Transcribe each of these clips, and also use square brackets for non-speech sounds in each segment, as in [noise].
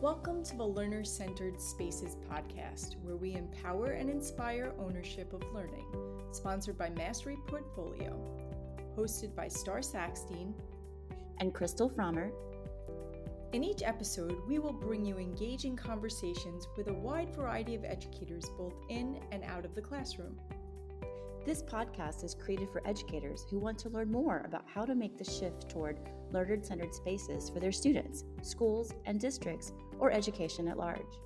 Welcome to the Learner Centered Spaces podcast, where we empower and inspire ownership of learning. Sponsored by Mastery Portfolio. Hosted by Starr Sackstein and Crystal Frommert. In each episode, we will bring you engaging conversations with a wide variety of educators both in and out of the classroom. This podcast is created for educators who want to learn more about how to make the shift toward learner centered spaces for their students, schools, and districts, or education at large.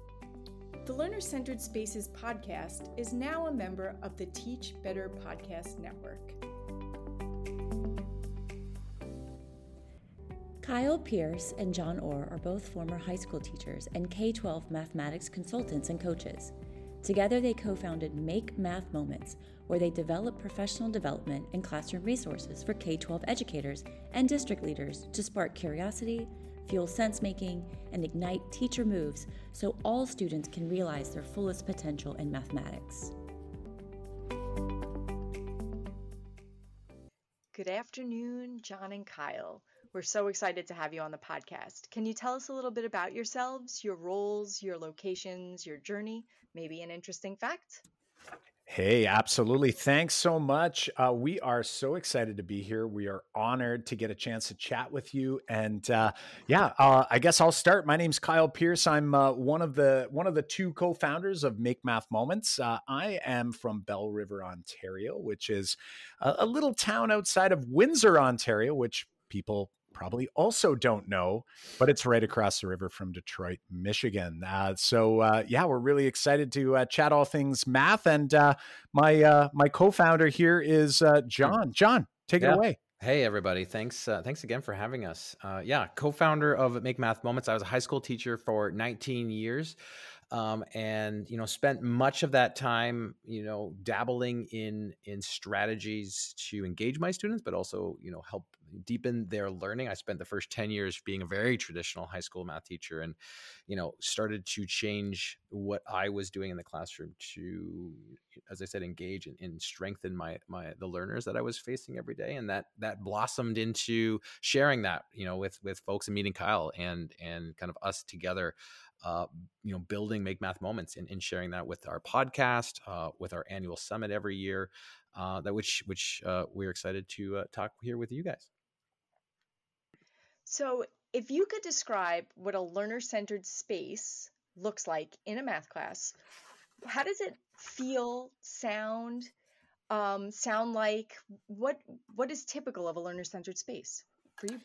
The Learner Centered Spaces podcast is now a member of the Teach Better Podcast Network. Kyle Pearce and Jon Orr are both former high school teachers and K 12 mathematics consultants and coaches. Together, they co founded Make Math Moments, where they develop professional development and classroom resources for K 12 educators and district leaders to spark curiosity, fuel sense making, and ignite teacher moves so all students can realize their fullest potential in mathematics. Good afternoon, Jon and Kyle. We're so excited to have you on the podcast. Can you tell us a little bit about yourselves, your roles, your locations, your journey, maybe an interesting fact? Hey, absolutely. Thanks so much. Uh, we are so excited to be here. We are honored to get a chance to chat with you. And uh, yeah, uh, I guess I'll start. My name's Kyle Pearce. I'm uh, one of the one of the two co-founders of Make Math Moments. Uh, I am from Belle River, Ontario, which is a, a little town outside of Windsor, Ontario, which people probably also don't know, but it's right across the river from Detroit, Michigan. Uh, so uh, yeah, we're really excited to uh, chat all things math. And uh, my uh, my co-founder here is uh, Jon. Jon, take yeah. it away. Hey everybody! Thanks, thanks again for having us. yeah, co-founder of Make Math Moments. I was a high school teacher for 19 years um, and you know spent much of that time you know dabbling in in strategies to engage my students but also you know help deepen their learning. I spent the first 10 years being a very traditional high school math teacher and you know started to change what i was doing in the classroom to as i said engage and, and strengthen my my the learners that i was facing every day and that that blossomed into sharing that you know with with folks and meeting kyle and and kind of us together uh, you know, building Make Math Moments and, and sharing that with our podcast, uh, with our annual summit every year, uh, that which which uh, we're excited to uh, talk here with you guys. So, if you could describe what a learner-centered space looks like in a math class, how does it feel, sound, um, sound like? What what is typical of a learner-centered space for you?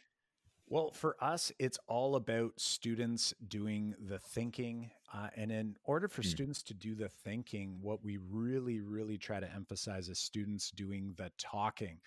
Well, for us, it's all about students doing the thinking. Uh, and in order for mm. students to do the thinking, what we really, really try to emphasize is students doing the talking.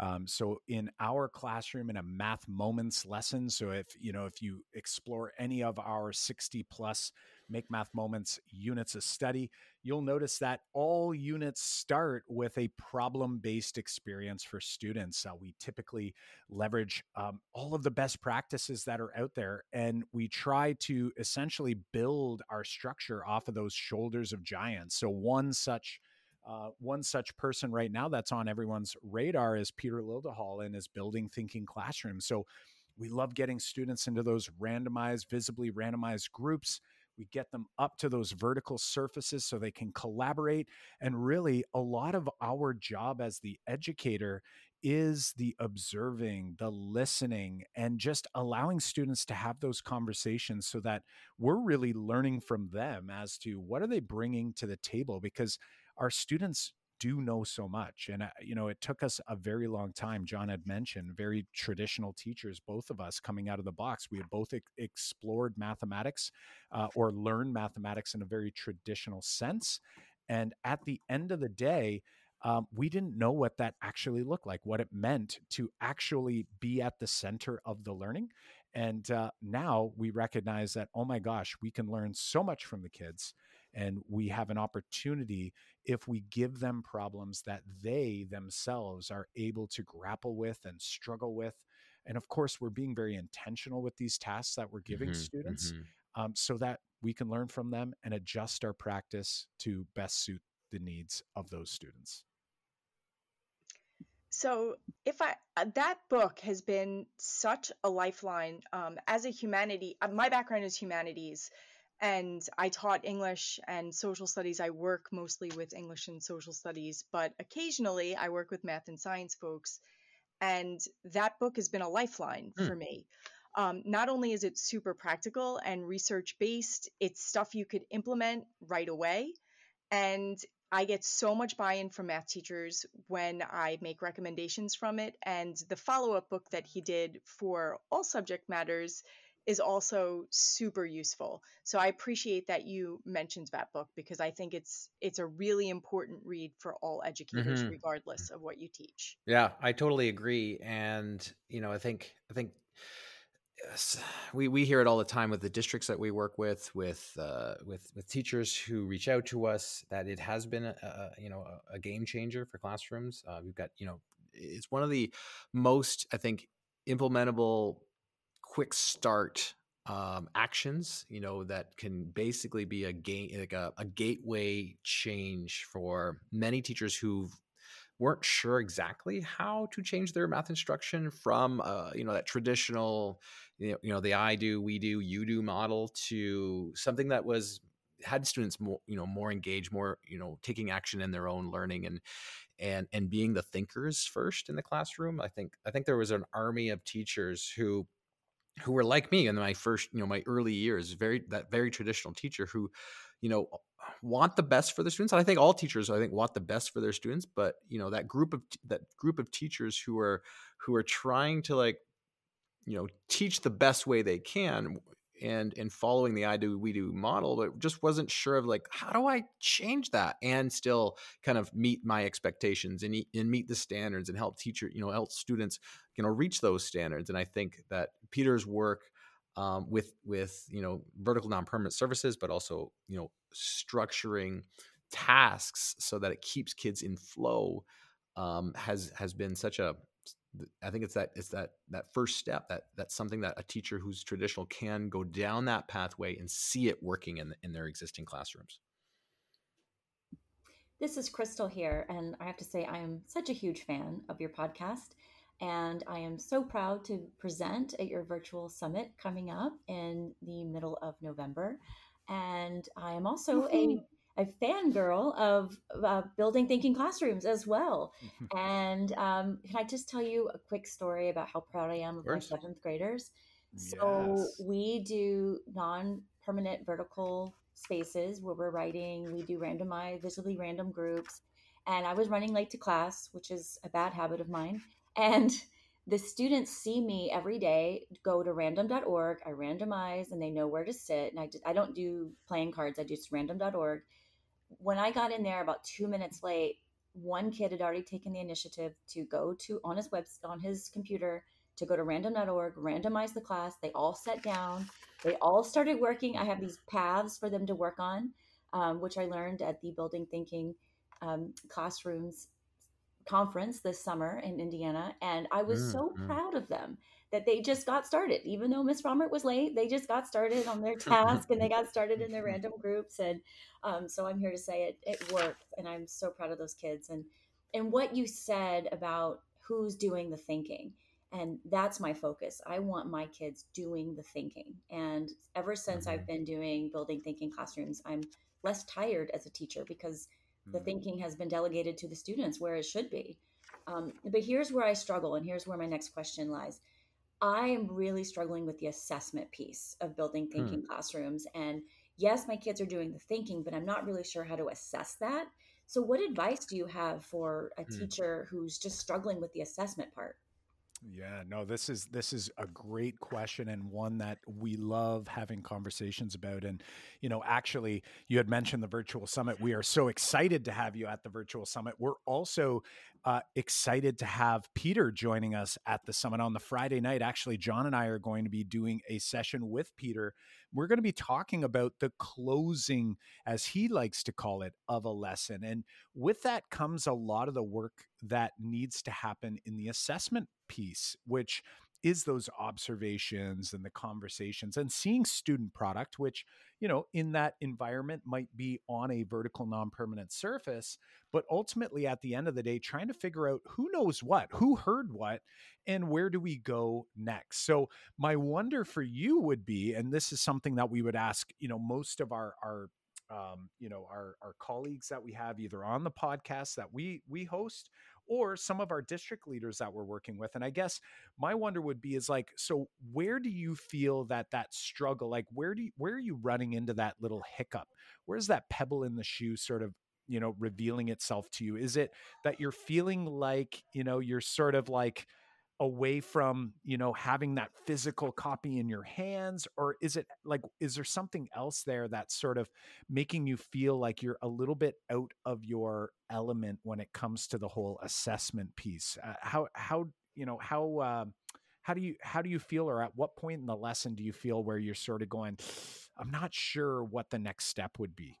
Um, so in our classroom, in a math moments lesson, so if you know if you explore any of our 60 plus make math moments units of study, you'll notice that all units start with a problem based experience for students. Uh, we typically leverage um, all of the best practices that are out there, and we try to essentially build our structure off of those shoulders of giants. So one such uh, one such person right now that's on everyone's radar is Peter Liljedahl and is building thinking classrooms. So we love getting students into those randomized, visibly randomized groups. We get them up to those vertical surfaces so they can collaborate. And really, a lot of our job as the educator is the observing, the listening, and just allowing students to have those conversations so that we're really learning from them as to what are they bringing to the table because our students do know so much and you know it took us a very long time jon had mentioned very traditional teachers both of us coming out of the box we had both explored mathematics uh, or learned mathematics in a very traditional sense and at the end of the day um, we didn't know what that actually looked like, what it meant to actually be at the center of the learning. And uh, now we recognize that, oh my gosh, we can learn so much from the kids. And we have an opportunity if we give them problems that they themselves are able to grapple with and struggle with. And of course, we're being very intentional with these tasks that we're giving mm-hmm, students mm-hmm. Um, so that we can learn from them and adjust our practice to best suit the needs of those students. So, if I uh, that book has been such a lifeline um, as a humanity. Uh, my background is humanities, and I taught English and social studies. I work mostly with English and social studies, but occasionally I work with math and science folks. And that book has been a lifeline Hmm. for me. Um, not only is it super practical and research based, it's stuff you could implement right away. And I get so much buy in from math teachers when I make recommendations from it. And the follow up book that he did for all subject matters is also super useful. So I appreciate that you mentioned that book because I think it's it's a really important read for all educators Mhm. regardless of what you teach. Yeah, I totally agree. And, you know, I think, I think we, we hear it all the time with the districts that we work with, with, uh, with, with teachers who reach out to us that it has been a, a you know, a, a game changer for classrooms. Uh, we've got, you know, it's one of the most, I think, implementable quick start um, actions, you know, that can basically be a game, like a, a gateway change for many teachers who weren't sure exactly how to change their math instruction from, uh, you know, that traditional, you know, you know, the I do, we do, you do model to something that was had students more, you know, more engaged, more, you know, taking action in their own learning and and and being the thinkers first in the classroom. I think I think there was an army of teachers who who were like me in my first, you know, my early years, very that very traditional teacher who, you know, want the best for their students. And I think all teachers, I think, want the best for their students. But you know, that group of that group of teachers who are who are trying to like, you know, teach the best way they can and and following the I do we do model, but just wasn't sure of like how do I change that and still kind of meet my expectations and, and meet the standards and help teacher you know help students you know reach those standards. And I think that Peter's work um, with with you know vertical non-permanent services, but also you know structuring tasks so that it keeps kids in flow um, has has been such a I think it's that it's that that first step that that's something that a teacher who's traditional can go down that pathway and see it working in in their existing classrooms. This is Crystal here, and I have to say I am such a huge fan of your podcast, and I am so proud to present at your virtual summit coming up in the middle of November. And I am also a a fangirl of uh, building thinking classrooms as well. [laughs] and um, can I just tell you a quick story about how proud I am of my seventh graders? So we do non-permanent vertical spaces where we're writing. We do randomized, visually random groups. And I was running late to class, which is a bad habit of mine. And the students see me every day go to random.org. I randomize and they know where to sit. And I, just, I don't do playing cards, I do just random.org. When I got in there about two minutes late, one kid had already taken the initiative to go to on his web on his computer to go to random.org, randomize the class. They all sat down. They all started working. I have these paths for them to work on, um, which I learned at the Building Thinking um, Classrooms conference this summer in Indiana. And I was Mm, so mm. proud of them that they just got started. Even though Miss Frommert was late, they just got started on their [laughs] task and they got started in their random groups. And um, so I'm here to say it, it worked. And I'm so proud of those kids. And, and what you said about who's doing the thinking. And that's my focus. I want my kids doing the thinking. And ever since Mhm. I've been doing building thinking classrooms, I'm less tired as a teacher because the Mm. thinking has been delegated to the students where it should be. Um, but here's where I struggle, and here's where my next question lies. I am really struggling with the assessment piece of building thinking classrooms. And yes, my kids are doing the thinking, but I'm not really sure how to assess that. So, what advice do you have for a Hmm. teacher who's just struggling with the assessment part? Yeah, no, this is this is a great question and one that we love having conversations about. And you know, actually, you had mentioned the virtual summit. We are so excited to have you at the virtual summit. We're also uh, excited to have Peter joining us at the summit on the Friday night. Actually, Jon and I are going to be doing a session with Peter. We're going to be talking about the closing, as he likes to call it, of a lesson. And with that comes a lot of the work that needs to happen in the assessment piece, which is those observations and the conversations and seeing student product which you know in that environment might be on a vertical non-permanent surface but ultimately at the end of the day trying to figure out who knows what who heard what and where do we go next? So my wonder for you would be and this is something that we would ask you know most of our our um, you know our our colleagues that we have either on the podcast that we we host or some of our district leaders that we're working with and i guess my wonder would be is like so where do you feel that that struggle like where do you where are you running into that little hiccup? Where's that pebble in the shoe sort of you know revealing itself to you? Is it that you're feeling like you know you're sort of like away from you know having that physical copy in your hands or is it like is there something else there that's sort of making you feel like you're a little bit out of your element when it comes to the whole assessment piece? Uh, how how you know how uh, how do you how do you feel or at what point in the lesson do you feel where you're sort of going i'm not sure what the next step would be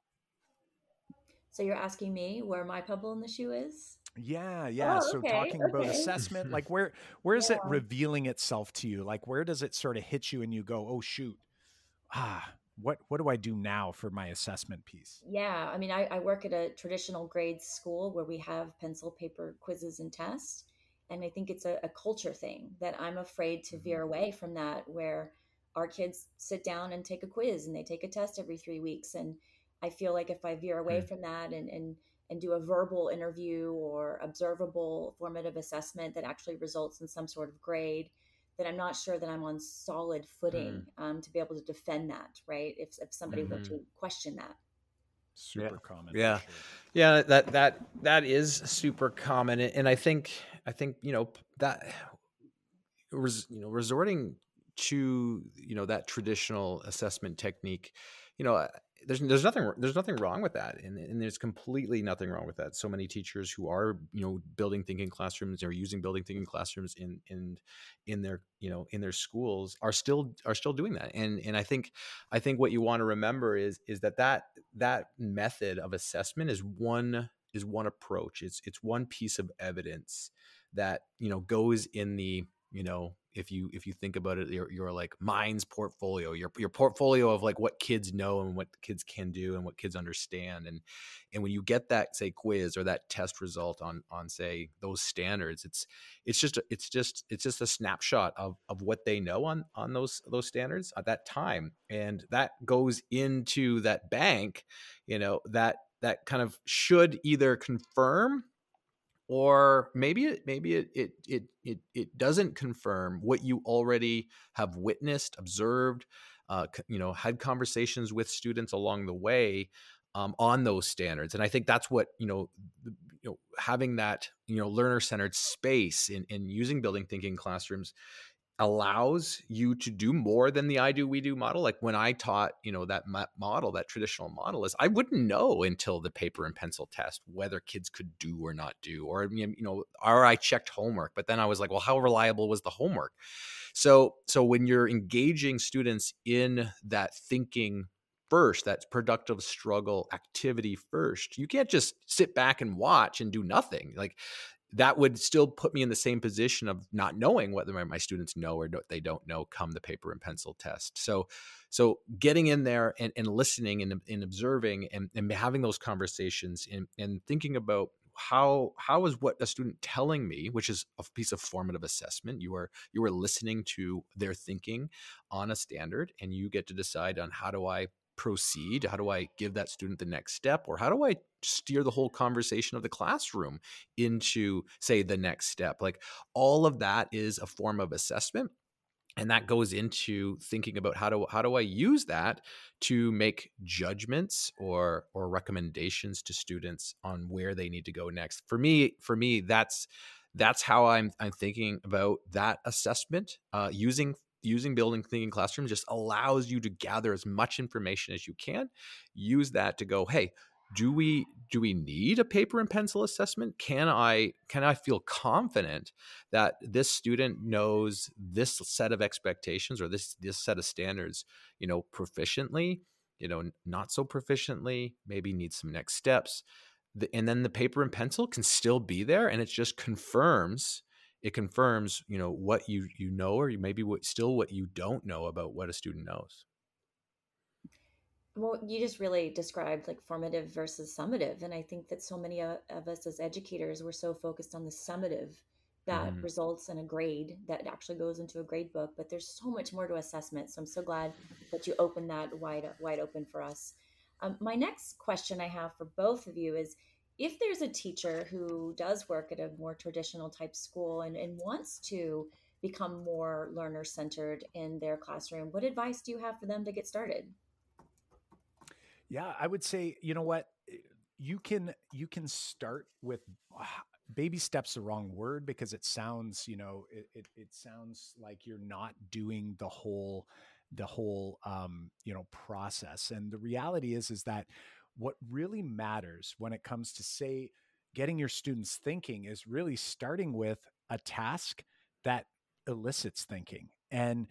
so you're asking me where my pebble in the shoe is yeah, yeah. Oh, so okay, talking about assessment, like where where is it revealing itself to you? Like where does it sort of hit you and you go, "Oh shoot. Ah, what what do I do now for my assessment piece?" Yeah, I mean, I, I work at a traditional grade school where we have pencil, paper quizzes, and tests. And I think it's a, a culture thing that I'm afraid to veer away from that, where our kids sit down and take a quiz and they take a test every three weeks. And I feel like if I veer away Mm. from that and, and, and do a verbal interview or observable formative assessment that actually results in some sort of grade, then I'm not sure that I'm on solid footing um, to be able to defend that, right? If, if somebody were Mhm. to question that. Super common. Yeah. sure. Yeah, that that that is super common, and I think I think you know that res, you know resorting to you know that traditional assessment technique, you know, there's there's nothing there's nothing wrong with that, and, and there's completely nothing wrong with that. So many teachers who are you know building thinking classrooms or using building thinking classrooms in in in their you know in their schools are still are still doing that, and and I think I think what you want to remember is is that that that method of assessment is one is one approach. It's it's one piece of evidence that you know goes in the you know if you if you think about it your, your like mind's portfolio your your portfolio of like what kids know and what kids can do and what kids understand. And and when you get that say quiz or that test result on on say those standards it's it's just it's just it's just a snapshot of of what they know on on those those standards at that time. And that goes into that bank you know that that kind of should either confirm or maybe it maybe it it it it, it doesn't confirm what you already have witnessed observed uh, you know had conversations with students along the way um, on those standards. And i think that's what you know the- you know having that you know learner centered space in in using building thinking classrooms allows you to do more than the I do we do model. Like when I taught, you know, that model, that traditional model is I wouldn't know until the paper and pencil test whether kids could do or not do, or you know, or I checked homework. But then I was like, well, how reliable was the homework? So, so when you're engaging students in that thinking first, that productive struggle activity first, you can't just sit back and watch and do nothing. Like that would still put me in the same position of not knowing whether my, my students know or don't, they don't know come the paper and pencil test. So, so getting in there and, and listening and, and observing and, and having those conversations and, and thinking about how how is what a student telling me, which is a piece of formative assessment. You are you are listening to their thinking on a standard, and you get to decide on how do I proceed how do i give that student the next step or how do i steer the whole conversation of the classroom into say the next step like all of that is a form of assessment and that goes into thinking about how do how do I use that to make judgments or or recommendations to students on where they need to go next. For me, for me, that's that's how I'm I'm thinking about that assessment. Uh, using using building thinking classrooms just allows you to gather as much information as you can. Use that to go, hey, do we do we need a paper and pencil assessment can i can i feel confident that this student knows this set of expectations or this this set of standards you know proficiently you know not so proficiently maybe needs some next steps and then the paper and pencil can still be there and it just confirms it confirms you know what you you know or maybe what still what you don't know about what a student knows well you just really described like formative versus summative and i think that so many of, us as educators we're so focused on the summative that mm-hmm. results in a grade that actually goes into a grade book but there's so much more to assessment so i'm so glad that you opened that wide wide open for us um, my next question i have for both of you is if there's a teacher who does work at a more traditional type school and, and wants to become more learner centered in their classroom, what advice do you have for them to get started? Yeah, I would say, you know what, you can you can start with baby steps the wrong word because it sounds, you know, it, it, it sounds like you're not doing the whole the whole um, you know process. And the reality is is that what really matters when it comes to say getting your students thinking is really starting with a task that elicits thinking and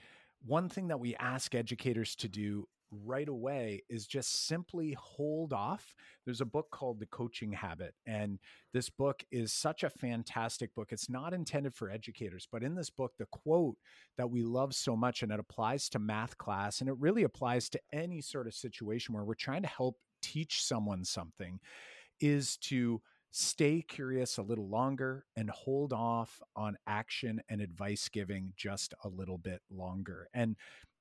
one thing that we ask educators to do right away is just simply hold off. There's a book called The Coaching Habit, and this book is such a fantastic book. It's not intended for educators, but in this book, the quote that we love so much, and it applies to math class, and it really applies to any sort of situation where we're trying to help teach someone something is to stay curious a little longer and hold off on action and advice giving just a little bit longer. And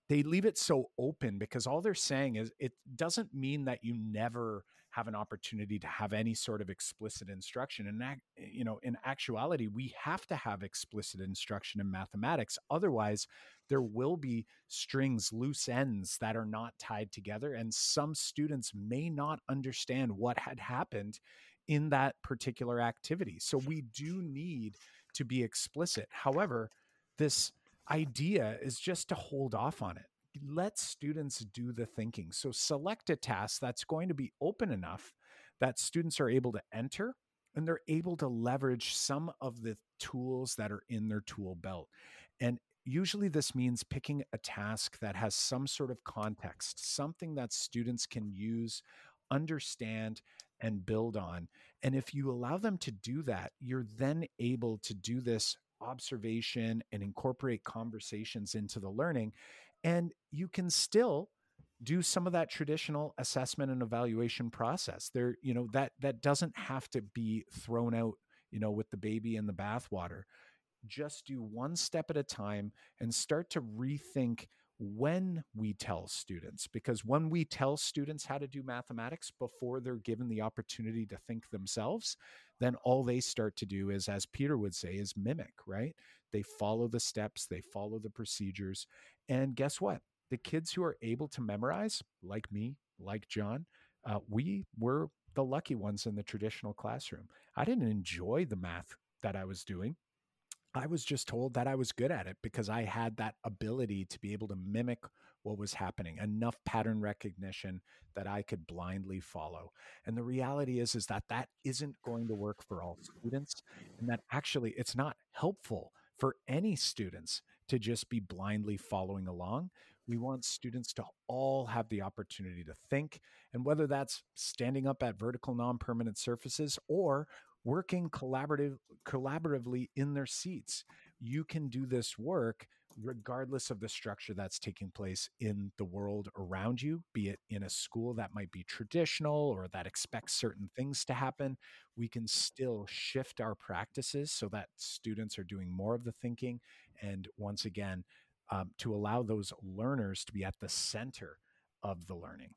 they leave it so open because all they're saying is it doesn't mean that you never have an opportunity to have any sort of explicit instruction and you know in actuality we have to have explicit instruction in mathematics otherwise there will be strings loose ends that are not tied together and some students may not understand what had happened in that particular activity. So we do need to be explicit. However this idea is just to hold off on it let students do the thinking. So select a task that's going to be open enough that students are able to enter and they're able to leverage some of the tools that are in their tool belt. And usually this means picking a task that has some sort of context, something that students can use, understand, and build on. And if you allow them to do that, you're then able to do this observation and incorporate conversations into the learning and you can still do some of that traditional assessment and evaluation process. There you know that that doesn't have to be thrown out you know with the baby in the bathwater. Just do one step at a time and start to rethink when we tell students because when we tell students how to do mathematics before they're given the opportunity to think themselves then all they start to do is as peter would say is mimic right? They follow the steps they follow the procedures and guess what? The kids who are able to memorize like me like jon uh, we were the lucky ones in the traditional classroom. I didn't enjoy the math that i was doing. I was just told that I was good at it because I had that ability to be able to mimic what was happening, enough pattern recognition that I could blindly follow. And the reality is is that that isn't going to work for all students and that actually it's not helpful for any students to just be blindly following along. We want students to all have the opportunity to think, and whether that's standing up at vertical non permanent surfaces or working collaborative collaboratively in their seats. You can do this work regardless of the structure that's taking place in the world around you, be it in a school that might be traditional or that expects certain things to happen, we can still shift our practices so that students are doing more of the thinking. And once again, um, to allow those learners to be at the center of the learning.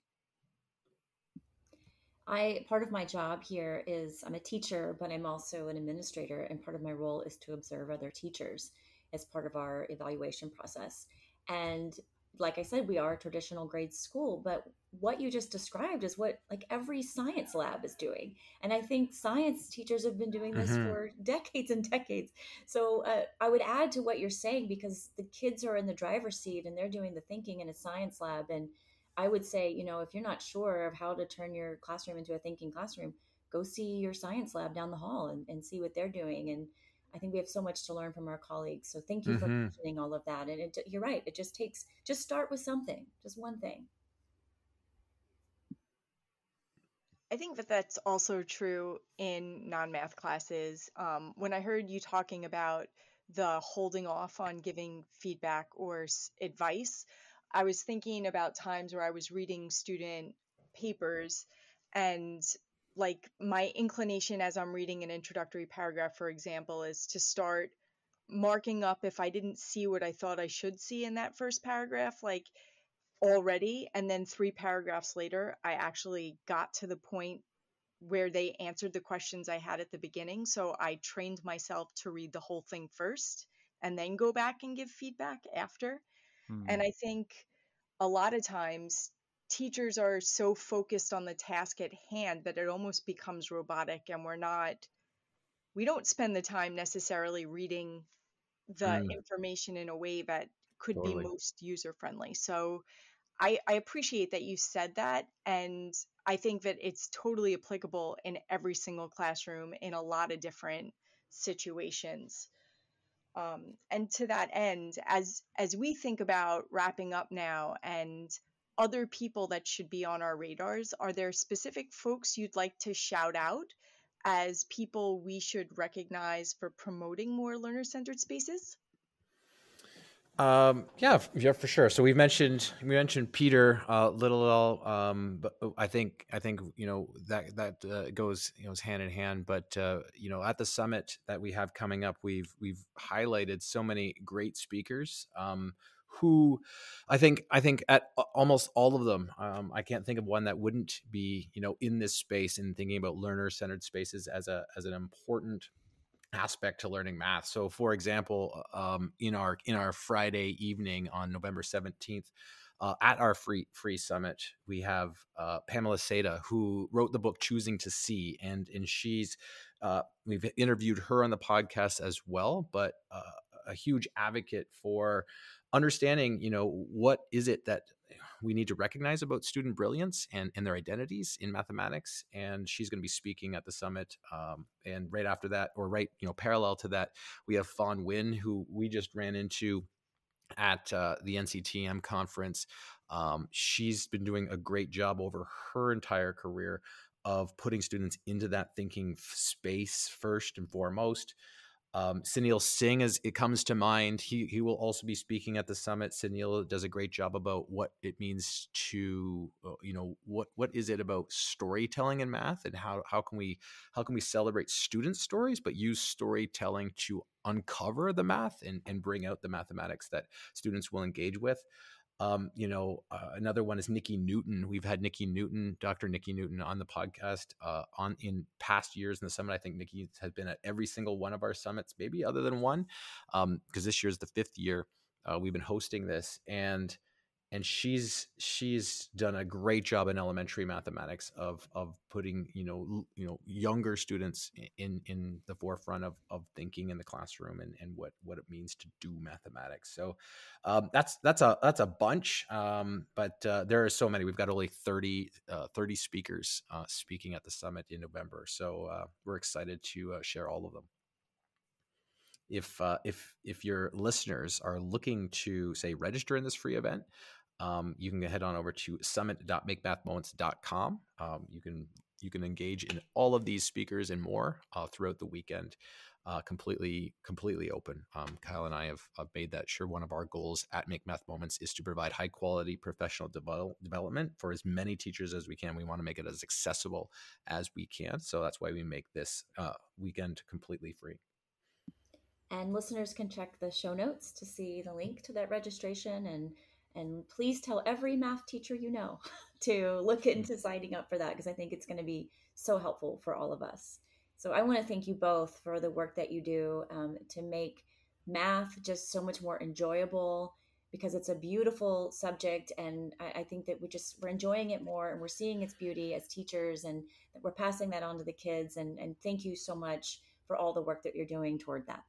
I part of my job here is I'm a teacher, but I'm also an administrator, and part of my role is to observe other teachers as part of our evaluation process. And like I said, we are a traditional grade school, but what you just described is what like every science lab is doing. And I think science teachers have been doing this mm-hmm. for [laughs] decades and decades. So uh, I would add to what you're saying because the kids are in the driver's seat and they're doing the thinking in a science lab and I would say, you know, if you're not sure of how to turn your classroom into a thinking classroom, go see your science lab down the hall and, and see what they're doing. And I think we have so much to learn from our colleagues. So thank you mm-hmm. for mentioning all of that. And it, you're right. It just takes, just start with something, just one thing. I think that that's also true in non math classes. Um, when I heard you talking about the holding off on giving feedback or advice. I was thinking about times where I was reading student papers and like my inclination as I'm reading an introductory paragraph, for example, is to start marking up if I didn't see what I thought I should see in that first paragraph, like already. And then three paragraphs later, I actually got to the point where they answered the questions I had at the beginning. So I trained myself to read the whole thing first and then go back and give feedback after. Hmm. And I think a lot of times teachers are so focused on the task at hand that it almost becomes robotic and we're not we don't spend the time necessarily reading the mm. information in a way that could totally. be most user friendly. So I, I appreciate that you said that. And I think that it's totally applicable in every single classroom in a lot of different situations. Um, and to that end, as as we think about wrapping up now and other people that should be on our radars, are there specific folks you'd like to shout out as people we should recognize for promoting more learner centered spaces? Um, yeah, yeah, for sure. So we mentioned we mentioned Peter uh, Little, um, but I think I think you know that that uh, goes you know hand in hand. But uh, you know, at the summit that we have coming up, we've we've highlighted so many great speakers. Um, who I think I think at almost all of them, um, I can't think of one that wouldn't be you know in this space and thinking about learner centered spaces as a as an important aspect to learning math. So, for example, um, in our in our Friday evening on November seventeenth. Uh, at our free free summit, we have uh, Pamela Seda, who wrote the book "Choosing to See," and and she's uh, we've interviewed her on the podcast as well, but uh, a huge advocate for understanding, you know, what is it that we need to recognize about student brilliance and, and their identities in mathematics. And she's going to be speaking at the summit. Um, and right after that, or right, you know, parallel to that, we have Fawn Nguyen, who we just ran into at uh, the NCTM conference. Um, she's been doing a great job over her entire career of putting students into that thinking space first and foremost. Um, Sunil Singh, as it comes to mind, he he will also be speaking at the summit. Sunil does a great job about what it means to, uh, you know, what what is it about storytelling in math, and how how can we how can we celebrate student stories, but use storytelling to uncover the math and and bring out the mathematics that students will engage with. Um, you know, uh, another one is Nikki Newton. We've had Nikki Newton, Dr. Nikki Newton, on the podcast uh, on in past years in the summit. I think Nikki has been at every single one of our summits, maybe other than one, because um, this year is the fifth year uh, we've been hosting this, and and she's she's done a great job in elementary mathematics of of putting you know you know younger students in in the forefront of of thinking in the classroom and and what what it means to do mathematics. So um, that's that's a that's a bunch um, but uh, there are so many. We've got only 30 uh, 30 speakers uh, speaking at the summit in november. So uh, we're excited to uh, share all of them. If uh, if if your listeners are looking to say register in this free event um, you can head on over to summit.makemathmoments.com. Um, you can you can engage in all of these speakers and more uh, throughout the weekend. Uh, completely completely open. Um, Kyle and I have, have, made that sure. One of our goals at Make Math Moments is to provide high quality professional devel- development for as many teachers as we can. We want to make it as accessible as we can. So that's why we make this uh, weekend completely free. And listeners can check the show notes to see the link to that registration and and please tell every math teacher you know [laughs] to look mm. into signing up for that because I think it's going to be so helpful for all of us. So I want to thank you both for the work that you do um, to make math just so much more enjoyable because it's a beautiful subject and I, I, think that we just we're enjoying it more and we're seeing its beauty as teachers and we're passing that on to the kids and, and thank you so much for all the work that you're doing toward that.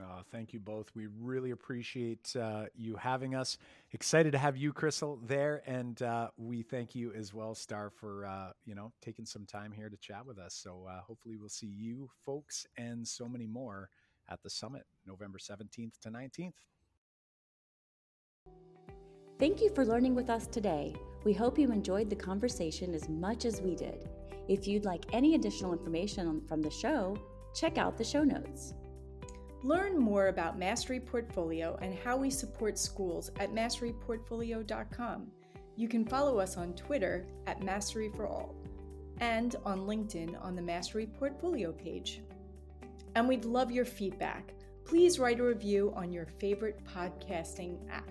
Uh, thank you both. We really appreciate uh, you having us. Excited to have you, Crystal, there, and uh, we thank you as well, Starr, for uh, you know taking some time here to chat with us. So uh, hopefully, we'll see you folks and so many more at the summit, November seventeenth to nineteenth. Thank you for learning with us today. We hope you enjoyed the conversation as much as we did. If you'd like any additional information from the show, check out the show notes. Learn more about Mastery Portfolio and how we support schools at masteryportfolio.com. You can follow us on Twitter at Mastery for All and on LinkedIn on the Mastery Portfolio page. And we'd love your feedback. Please write a review on your favorite podcasting app.